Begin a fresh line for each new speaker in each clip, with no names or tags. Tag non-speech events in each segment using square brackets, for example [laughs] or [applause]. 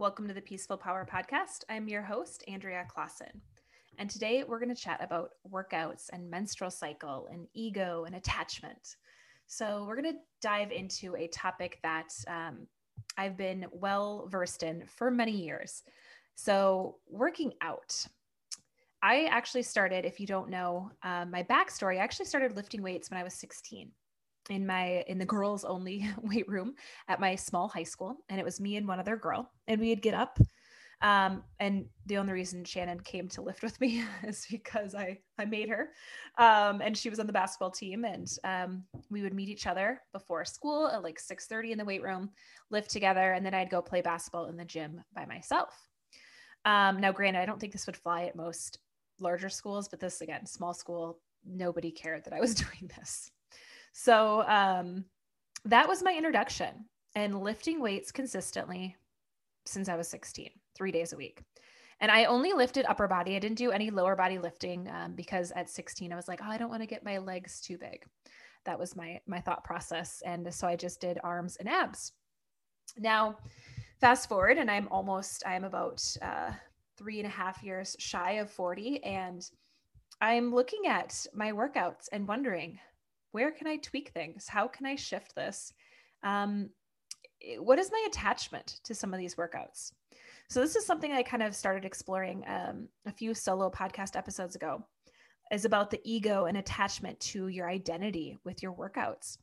Welcome to the Peaceful Power Podcast. I'm your host, Andrea Clausen. And today we're going to chat about workouts and menstrual cycle and ego and attachment. So, we're going to dive into a topic that um, I've been well versed in for many years. So, working out. I actually started, if you don't know um, my backstory, I actually started lifting weights when I was 16 in my in the girls only [laughs] weight room at my small high school and it was me and one other girl and we'd get up um, and the only reason Shannon came to lift with me [laughs] is because I I made her, um, and she was on the basketball team, and um, we would meet each other before school at like six thirty in the weight room, lift together, and then I'd go play basketball in the gym by myself. Um, now, granted, I don't think this would fly at most larger schools, but this again, small school, nobody cared that I was [laughs] doing this. So um, that was my introduction and lifting weights consistently since I was 16, three days a week. And I only lifted upper body. I didn't do any lower body lifting um, because at 16 I was like, oh, I don't want to get my legs too big. That was my my thought process, and so I just did arms and abs. Now, fast forward, and I'm almost I'm about uh, three and a half years shy of 40, and I'm looking at my workouts and wondering where can I tweak things? How can I shift this? Um, what is my attachment to some of these workouts? So this is something I kind of started exploring um, a few solo podcast episodes ago. Is about the ego and attachment to your identity with your workouts.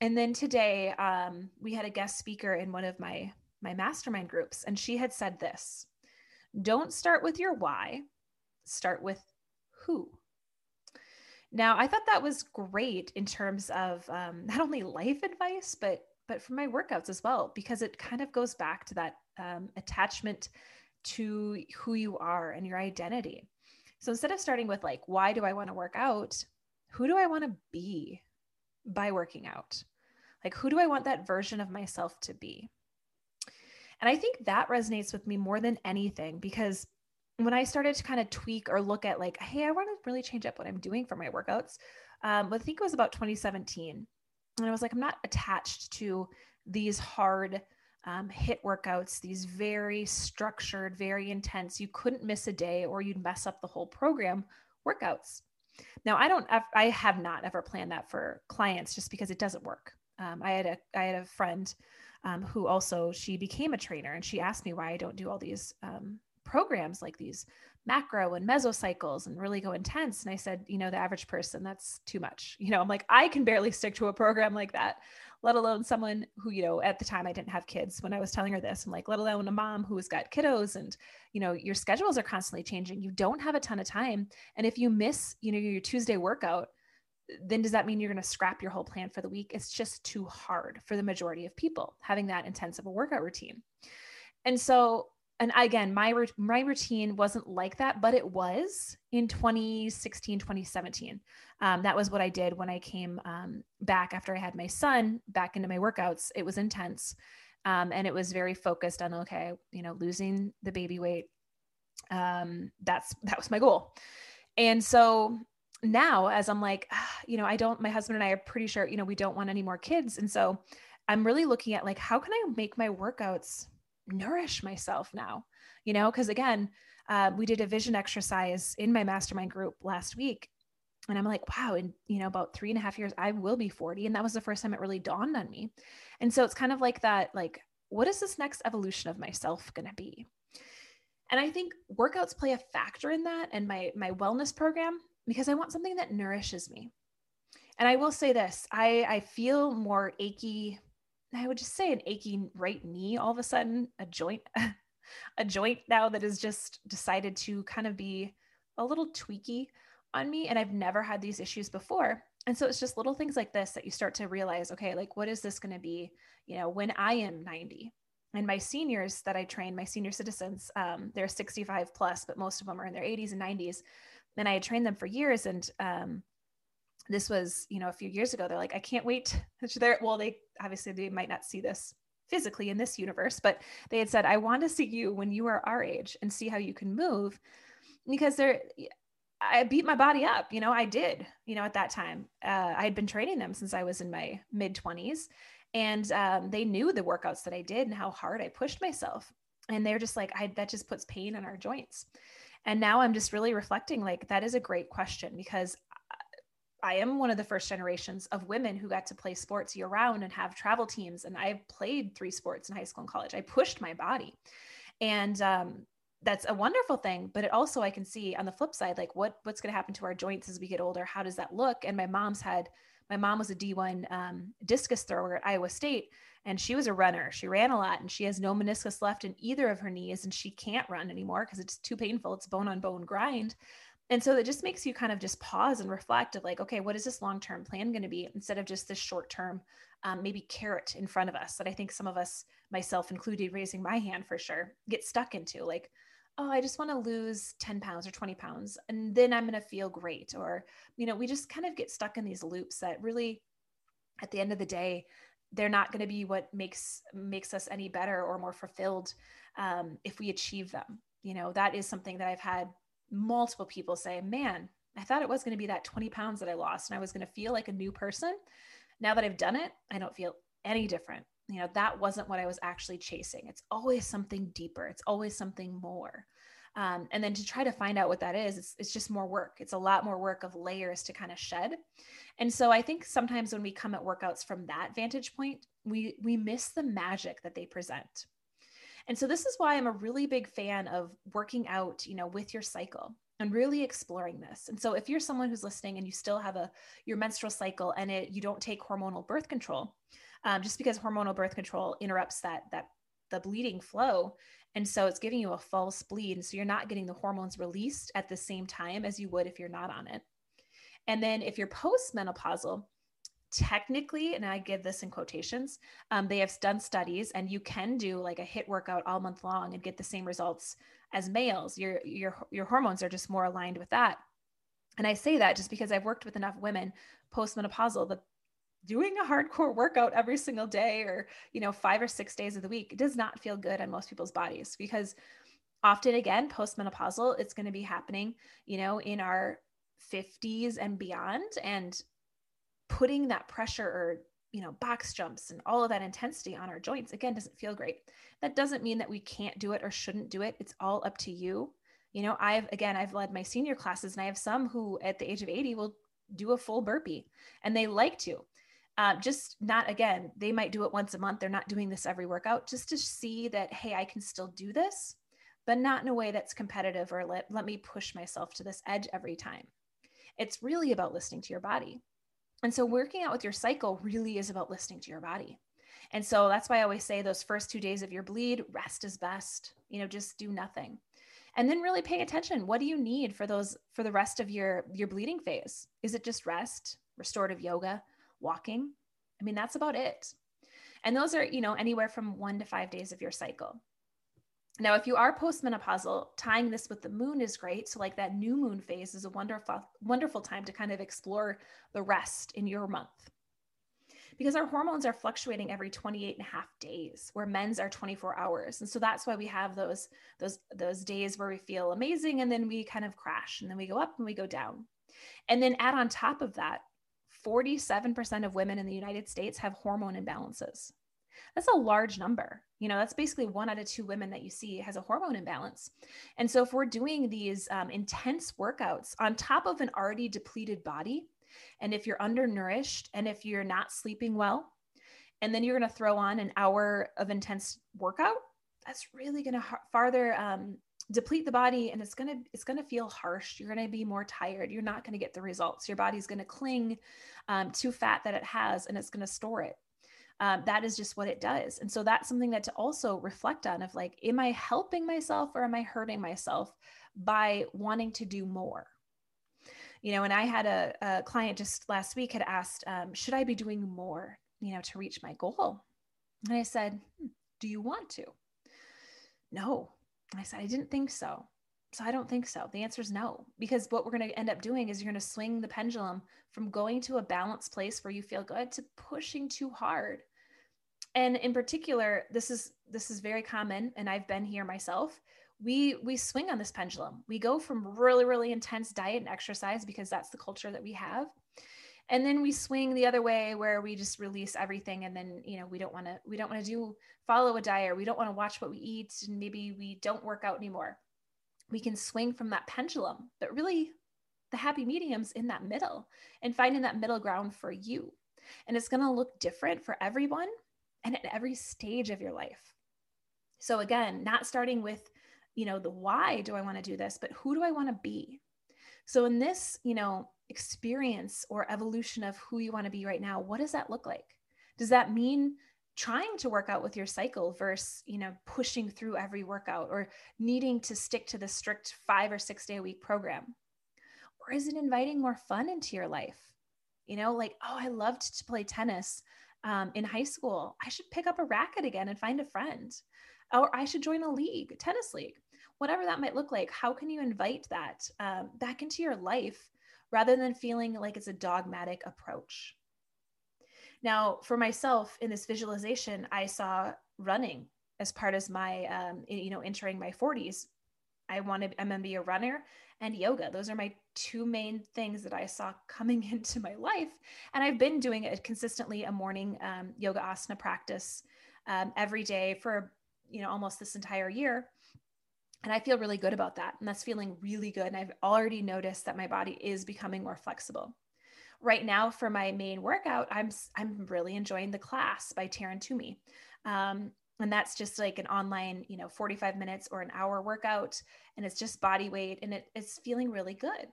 And then today, um, we had a guest speaker in one of my my mastermind groups, and she had said this: "Don't start with your why, start with who." Now, I thought that was great in terms of um, not only life advice, but but for my workouts as well, because it kind of goes back to that um, attachment to who you are and your identity. So instead of starting with like, why do I want to work out? Who do I want to be by working out? Like, who do I want that version of myself to be? And I think that resonates with me more than anything because when I started to kind of tweak or look at like, hey, I want to really change up what I'm doing for my workouts, um, I think it was about 2017. And I was like, I'm not attached to these hard um, HIIT workouts, these very structured, very intense, you couldn't miss a day or you'd mess up the whole program workouts. Now, I don't, I have not ever planned that for clients just because it doesn't work. Um, I had a, I had a friend um, who also, she became a trainer and she asked me why I don't do all these um, programs like these macro and mesocycles and really go intense. And I said, you know, the average person, that's too much. [laughs] You know, I'm like, I can barely stick to a program like that, let alone someone who, you know, at the time I didn't have kids when I was telling her this. I'm like, let alone a mom who has got kiddos and, you know, your schedules are constantly changing. You don't have a ton of time. And if you miss, you know, your Tuesday workout, then does that mean you're going to scrap your whole plan for the week? It's just too hard for the majority of people having that intensive a workout routine. And so and again my my routine wasn't like that but it was in 2016 2017 um, that was what i did when i came um, back after i had my son back into my workouts. It was intense um, and it was very focused on okay you know losing the baby weight. Um, that's that was my goal. And so now as i'm like ah, you know i don't my husband and i are pretty sure you know we don't want any more kids. And so i'm really looking at like how can i make my workouts nourish myself now you know because again uh, we did a vision exercise in my mastermind group last week and i'm like wow in you know about three and a half years i will be 40 and that was the first time it really dawned on me. And so it's kind of like that like what is this next evolution of myself going to be? And i think workouts play a factor in that and my my wellness program because i want something that nourishes me. And i will say this i i feel more achy I would just say an aching right knee all of a sudden, a joint, [laughs] a joint now that has just decided to kind of be a little tweaky on me. And I've never had these issues before. And so it's just little things like this that you start to realize, okay, like what is this going to be, you know, when I am 90? And my seniors that I train, my senior citizens, um, they're 65 plus, but most of them are in their 80s and 90s. And I had trained them for years. And um, this was, you know, a few years ago. They're like, I can't wait. [laughs] They're, well, they obviously they might not see this physically in this universe, but they had said, I want to see you when you are our age and see how you can move. Because they're, I beat my body up, you know, I did, you know, at that time. Uh, I had been training them since I was in my mid 20s. And um, they knew the workouts that I did and how hard I pushed myself. and they're just like, I, that just puts pain in our joints. And now I'm just really reflecting like, that is a great question because I am one of the first generations of women who got to play sports year round and have travel teams. And I played three sports in high school and college. I pushed my body. And um, that's a wonderful thing. But it also, I can see on the flip side, like what, what's going to happen to our joints as we get older? How does that look? And my mom's had, my mom was a D1 um, discus thrower at Iowa State, and she was a runner. She ran a lot, and she has no meniscus left in either of her knees, and she can't run anymore because it's too painful. It's bone on bone grind and so it just makes you kind of just pause and reflect of like okay what is this long-term plan going to be? instead of just this short-term um, maybe carrot in front of us that i think some of us myself included raising my hand for sure get stuck into like oh i just want to lose 10 pounds or 20 pounds and then i'm going to feel great or you know we just kind of get stuck in these loops that really at the end of the day they're not going to be what makes makes us any better or more fulfilled um, if we achieve them. You know that is something that i've had multiple people say, man, I thought it was going to be that 20 pounds that I lost and I was going to feel like a new person. Now that I've done it, I don't feel any different. You know, that wasn't what I was actually chasing. It's always something deeper, it's always something more. Um, and then to try to find out what that is, it's, it's just more work. It's a lot more work of layers to kind of shed. And so I think sometimes when we come at workouts from that vantage point, we we miss the magic that they present. And so this is why I'm a really big fan of working out, you know, with your cycle and really exploring this. And so if you're someone who's listening and you still have a your menstrual cycle and it you don't take hormonal birth control, um, just because hormonal birth control interrupts that that the bleeding flow. And so it's giving you a false bleed. And so you're not getting the hormones released at the same time as you would if you're not on it. And then if you're postmenopausal technically, and I give this in quotations, um, they have done studies, and you can do like a HIIT workout all month long and get the same results as males. Your your your hormones are just more aligned with that. And I say that just because I've worked with enough women postmenopausal that doing a hardcore workout every single day or you know five or six days of the week does not feel good on most people's bodies because often again postmenopausal it's going to be happening you know in our 50s and beyond and putting that pressure or you know box jumps and all of that intensity on our joints again doesn't feel great. That doesn't mean that we can't do it or shouldn't do it. It's all up to you. You know i've again i've led my senior classes and i have some who at the age of 80 will do a full burpee and they like to. Uh, just not again they might do it once a month. They're not doing this every workout just to see that hey i can still do this but not in a way that's competitive or let, let me push myself to this edge every time. It's really about listening to your body and so working out with your cycle really is about listening to your body. And so that's why I always say those first two days of your bleed, rest is best. You know, just do nothing. And then really pay attention. What do you need for those for the rest of your your bleeding phase? Is it just rest, restorative yoga, walking? I mean, that's about it. And those are, you know, anywhere from 1 to 5 days of your cycle. Now, if you are postmenopausal, tying this with the moon is great. So, like that new moon phase is a wonderful, wonderful time to kind of explore the rest in your month. Because our hormones are fluctuating every 28 and a half days, where men's are 24 hours. And so that's why we have those, those, those days where we feel amazing and then we kind of crash and then we go up and we go down. And then add on top of that, 47% of women in the United States have hormone imbalances that's a large number. You know, that's basically one out of two women that you see has a hormone imbalance. And so, if we're doing these um, intense workouts on top of an already depleted body, and if you're undernourished and if you're not sleeping well, and then you're going to throw on an hour of intense workout, that's really going to ha- farther um, deplete the body and it's going to it's going to feel harsh you're going to be more tired you're not going to get the results your body's going to cling um, to fat that it has and it's going to store it um, that is just what it does. And so that's something that to also reflect on of like am i helping myself or am i hurting myself by wanting to do more? You know and i had a, a client just last week had asked um, should i be doing more you know to reach my goal? And i said hmm, do you want to? No. I said i didn't think so. So I don't think so. The answer is no, because what we're going to end up doing is you're going to swing the pendulum from going to a balanced place where you feel good to pushing too hard and in particular this is this is very common and i've been here myself. We we swing on this pendulum. We go from really really intense diet and exercise because that's the culture that we have. And then we swing the other way where we just release everything and then you know we don't want to we don't want to do follow a diet. Or we don't want to watch what we eat and maybe we don't work out anymore. We can swing from that pendulum but really the happy medium's in that middle and finding that middle ground for you. And it's going to look different for everyone and at every stage of your life so again not starting with you know the why do i want to do this but who do i want to be so in this you know experience or evolution of who you want to be right now, what does that look like? Does that mean trying to work out with your cycle versus, you know, pushing through every workout or needing to stick to the strict 5 or 6 day a week program? Or is it inviting more fun into your life? You know, like, oh, I loved to play tennis um, in high school. I should pick up a racket again and find a friend. Or I should join a league, tennis league, whatever that might look like. How can you invite that um, back into your life rather than feeling like it's a dogmatic approach. Now, for myself in this visualization, I saw running as part of my, um, you know, entering my 40s. I wanted, I'm going to be a runner and yoga. Those are my two main things that I saw coming [laughs] into my life. And I've been doing it consistently a morning um, yoga asana practice um, every day for, you know, almost this entire year. And I feel really good about that. And that's feeling really good. And I've already noticed that my body is becoming more flexible. Right now, for my main workout, I'm I'm really enjoying the class by Taryn Toomey. Um, and that's just like an online, you know, 45 minutes or an hour workout. And it's just body weight and it, it's feeling really good.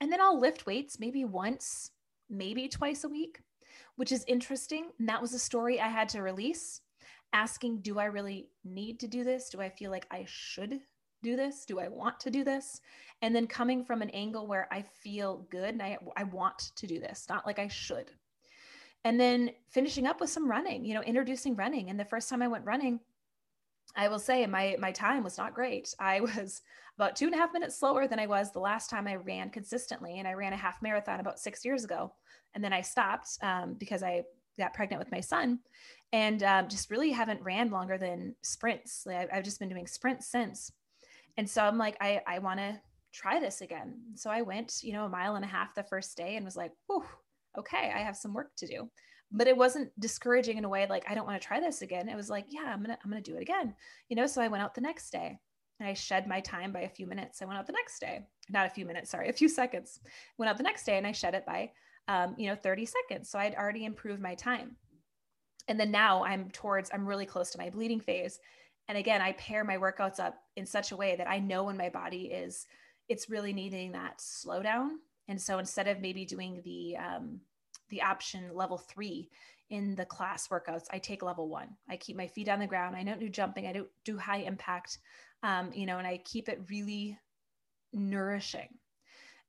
And then I'll lift weights maybe once, maybe twice a week, which is interesting. And that was a story I had to release asking, do I really need to do this? Do I feel like I should do this? Do I want to do this? And then coming from an angle where I feel good and I, I want to do this, not like I should. And then finishing up with some running, you know, introducing running. And the first time I went running, I will say my my time was not great. I [laughs] was about two and a half minutes slower than I was the last time I ran consistently, and I ran a half marathon about six years ago, and then I stopped um, because I got pregnant with my son, and um, just really haven't ran longer than sprints. Like, I've just been doing sprints since. And so I'm like, I, I want to try this again. So I went, you know, a mile and a half the first day and was like, whew, okay, I have some work to do. But it wasn't discouraging in a way like I don't want to try this again. It was like, yeah, I'm gonna I'm gonna do it again. You know, so I went out the next day and I shed my time by a few minutes. I went out the next day, not a few minutes, sorry, a few seconds. Went out the next day and I shed it by um, you know, 30 seconds. So I'd already improved my time. And then now I'm towards, I'm really close to my bleeding phase. And again, I pair my workouts up in such a way that I know when my body is, it's really needing that slowdown. And so instead of maybe doing the, um, the option level three in the class workouts, I take level one. I keep my feet on the ground. I don't do jumping. I don't do high impact, um, you know, and I keep it really nourishing,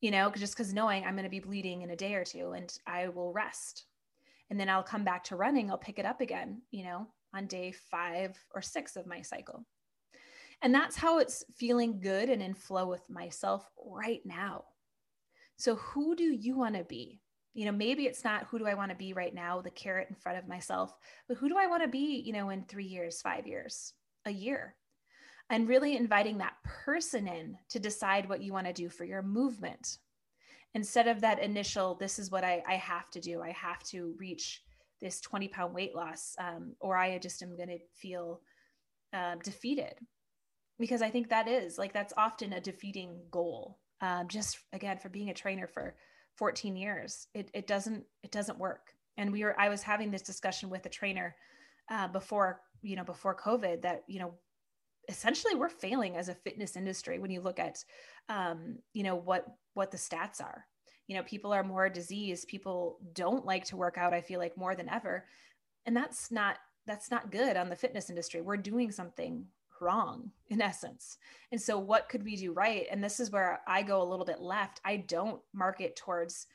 you know, just because knowing I'm going to be bleeding in a day or two and I will rest. And then I'll come back to running. I'll pick it up again, you know, on day five or six of my cycle. And that's how it's feeling good and in flow with myself right now. So, who do you want to be? You know, maybe it's not who do I want to be right now, the carrot in front of myself, but who do I want to be, you know, in three years, five years, a year? And really inviting that person in to decide what you want to do for your movement. Instead of that initial, this is what I, I have to do, I have to reach this 20 pound weight loss um, or i just am going to feel uh, defeated because i think that is like that's often a defeating goal um, just again for being a trainer for 14 years it, it doesn't it doesn't work. And we were i was having this discussion with a trainer uh, before you know before covid that you know essentially we're failing as a fitness industry when you look at um, you know what what the stats are. You know people are more diseased. People don't like to work out i feel like more than ever. And that's not that's not good on the fitness industry. We're doing something wrong in essence. And so what could we do right? And this is where i go a little bit left. I don't market towards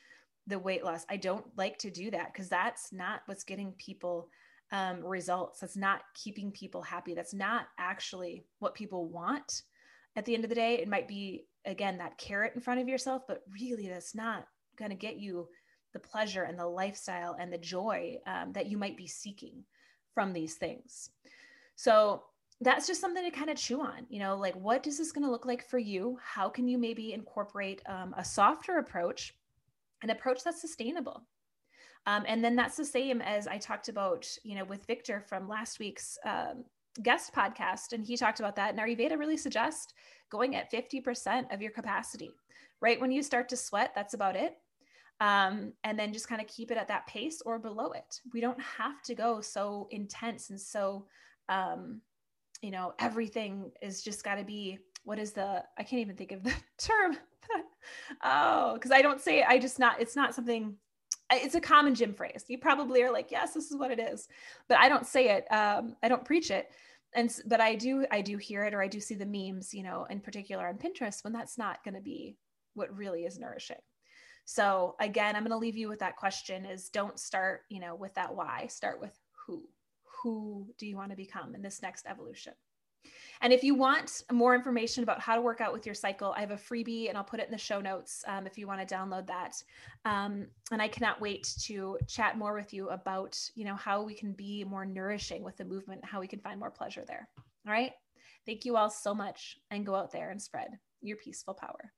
the weight loss. I don't like to do that because that's not what's getting people um, results. That's not keeping people happy. That's not actually what people want. At the end of the day it might be again that carrot in front of yourself but really that's not going to get you the pleasure and the lifestyle and the joy um, that you might be seeking from these things. So that's just something to kind of chew on you know like what is this going to look like for you how can you maybe incorporate um, a softer approach an approach that's sustainable Um, and then that's the same as I talked about, you know, with Victor from last week's um, guest podcast. And he talked about that. And Ayurveda really suggests going at 50% of your capacity. Right when you start to sweat, that's about it. Um, and then just kind of keep it at that pace or below it. We don't have to go so intense and so, um, you know, everything is just got to be what is the, I can't even think of the [laughs] term. [laughs] oh, because I don't say. I just not, it's not something it's a common gym phrase. You probably are like, yes, this is what it is, but I don't say it. Um, I don't preach it. And, but I do, I do hear it, or I do see the memes, you know, in particular on Pinterest when that's not going to be what really is nourishing. So again, I'm going to leave you with that question is don't start, you know, with that why, start with who, who do you want to become in this next evolution? And if you want more information about how to work out with your cycle, I have a freebie and I'll put it in the show notes um, if you want to download that. Um, and I cannot wait to chat more with you about, you know, how we can be more nourishing with the movement, how we can find more pleasure there. All right. Thank you all so much and go out there and spread your peaceful power.